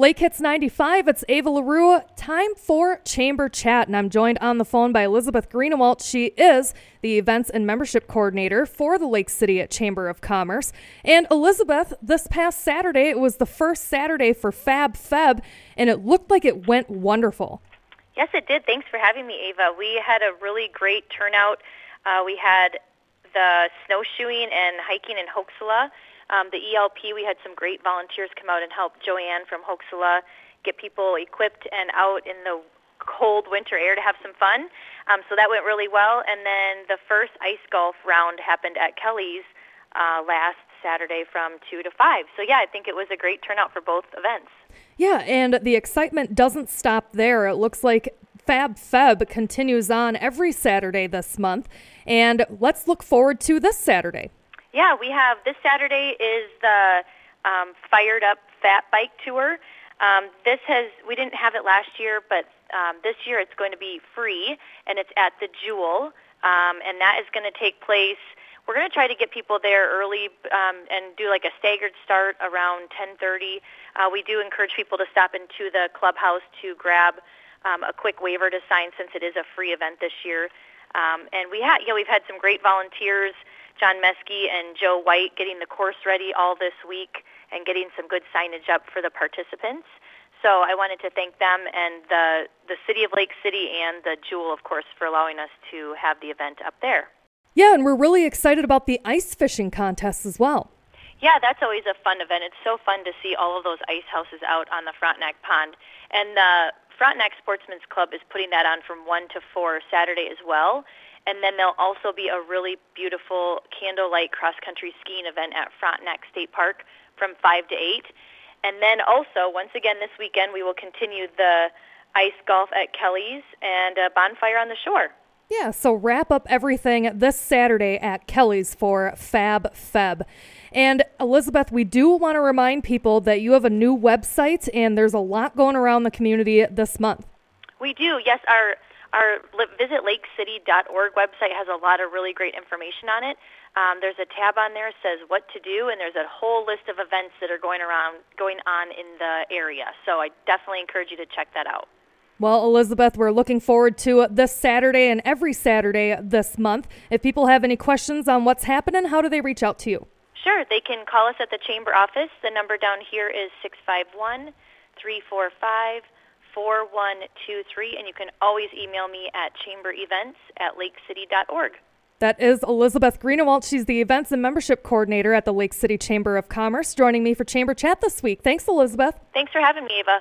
Lake Hits 95, it's Ava LaRue. Time for Chamber Chat, and I'm joined on the phone by Elizabeth Greenewalt. She is the Events and Membership Coordinator for the Lake City Chamber of Commerce. And Elizabeth, this past Saturday, it was the first Saturday for Fab Feb, and it looked like it went wonderful. Yes, it did. Thanks for having me, Ava. We had a really great turnout. Uh, we had the snowshoeing and hiking in Hok-Si-La um, the ELP, we had some great volunteers come out and help Joanne from Hok-Si-La get people equipped and out in the cold winter air to have some fun. Um, so that went really well. And then the first ice golf round happened at Kelly's uh, last Saturday from 2 to 5. So yeah, I think it was a great turnout for both events. Yeah, and the excitement doesn't stop there. It looks like Fab Feb continues on every Saturday this month. And let's look forward to this Saturday. Yeah, we have this Saturday is the um, Fired Up Fat Bike Tour. Um, this has we didn't have it last year, but um, this year it's going to be free, and it's at the Jewel, um, and that is going to take place. We're going to try to get people there early um, and do like a staggered start around 10:30. Uh, we do encourage people to stop into the clubhouse to grab um, a quick waiver to sign since it is a free event this year. Um, and we had, yeah, we've had some great volunteers. John Meskey and Joe White getting the course ready all this week and getting some good signage up for the participants. So I wanted to thank them and the the city of Lake City and the Jewel, of course, for allowing us to have the event up there. Yeah, and we're really excited about the ice fishing contest as well. Yeah, that's always a fun event. It's so fun to see all of those ice houses out on the Frontenac Pond. And the Frontenac Sportsman's Club is putting that on from 1 to 4 Saturday as well. And then there'll also be a really beautiful candlelight cross country skiing event at Frontenac State Park from 5 to 8. And then also, once again this weekend, we will continue the ice golf at Kelly's and a bonfire on the shore. Yeah, so wrap up everything this Saturday at Kelly's for Fab Feb. And Elizabeth, we do want to remind people that you have a new website and there's a lot going around the community this month. We do. Yes, our our Visit LakeCity.org website has a lot of really great information on it. Um, there's a tab on there that says what to do, and there's a whole list of events that are going around, going on in the area. So I definitely encourage you to check that out. Well, Elizabeth, we're looking forward to this Saturday and every Saturday this month. If people have any questions on what's happening, how do they reach out to you? Sure, they can call us at the chamber office. The number down here is 651 345 4123, and you can always email me at chamberevents at lakecity.org. That is Elizabeth Greenewalt. She's the Events and Membership Coordinator at the Lake City Chamber of Commerce, joining me for Chamber Chat this week. Thanks, Elizabeth. Thanks for having me, Eva.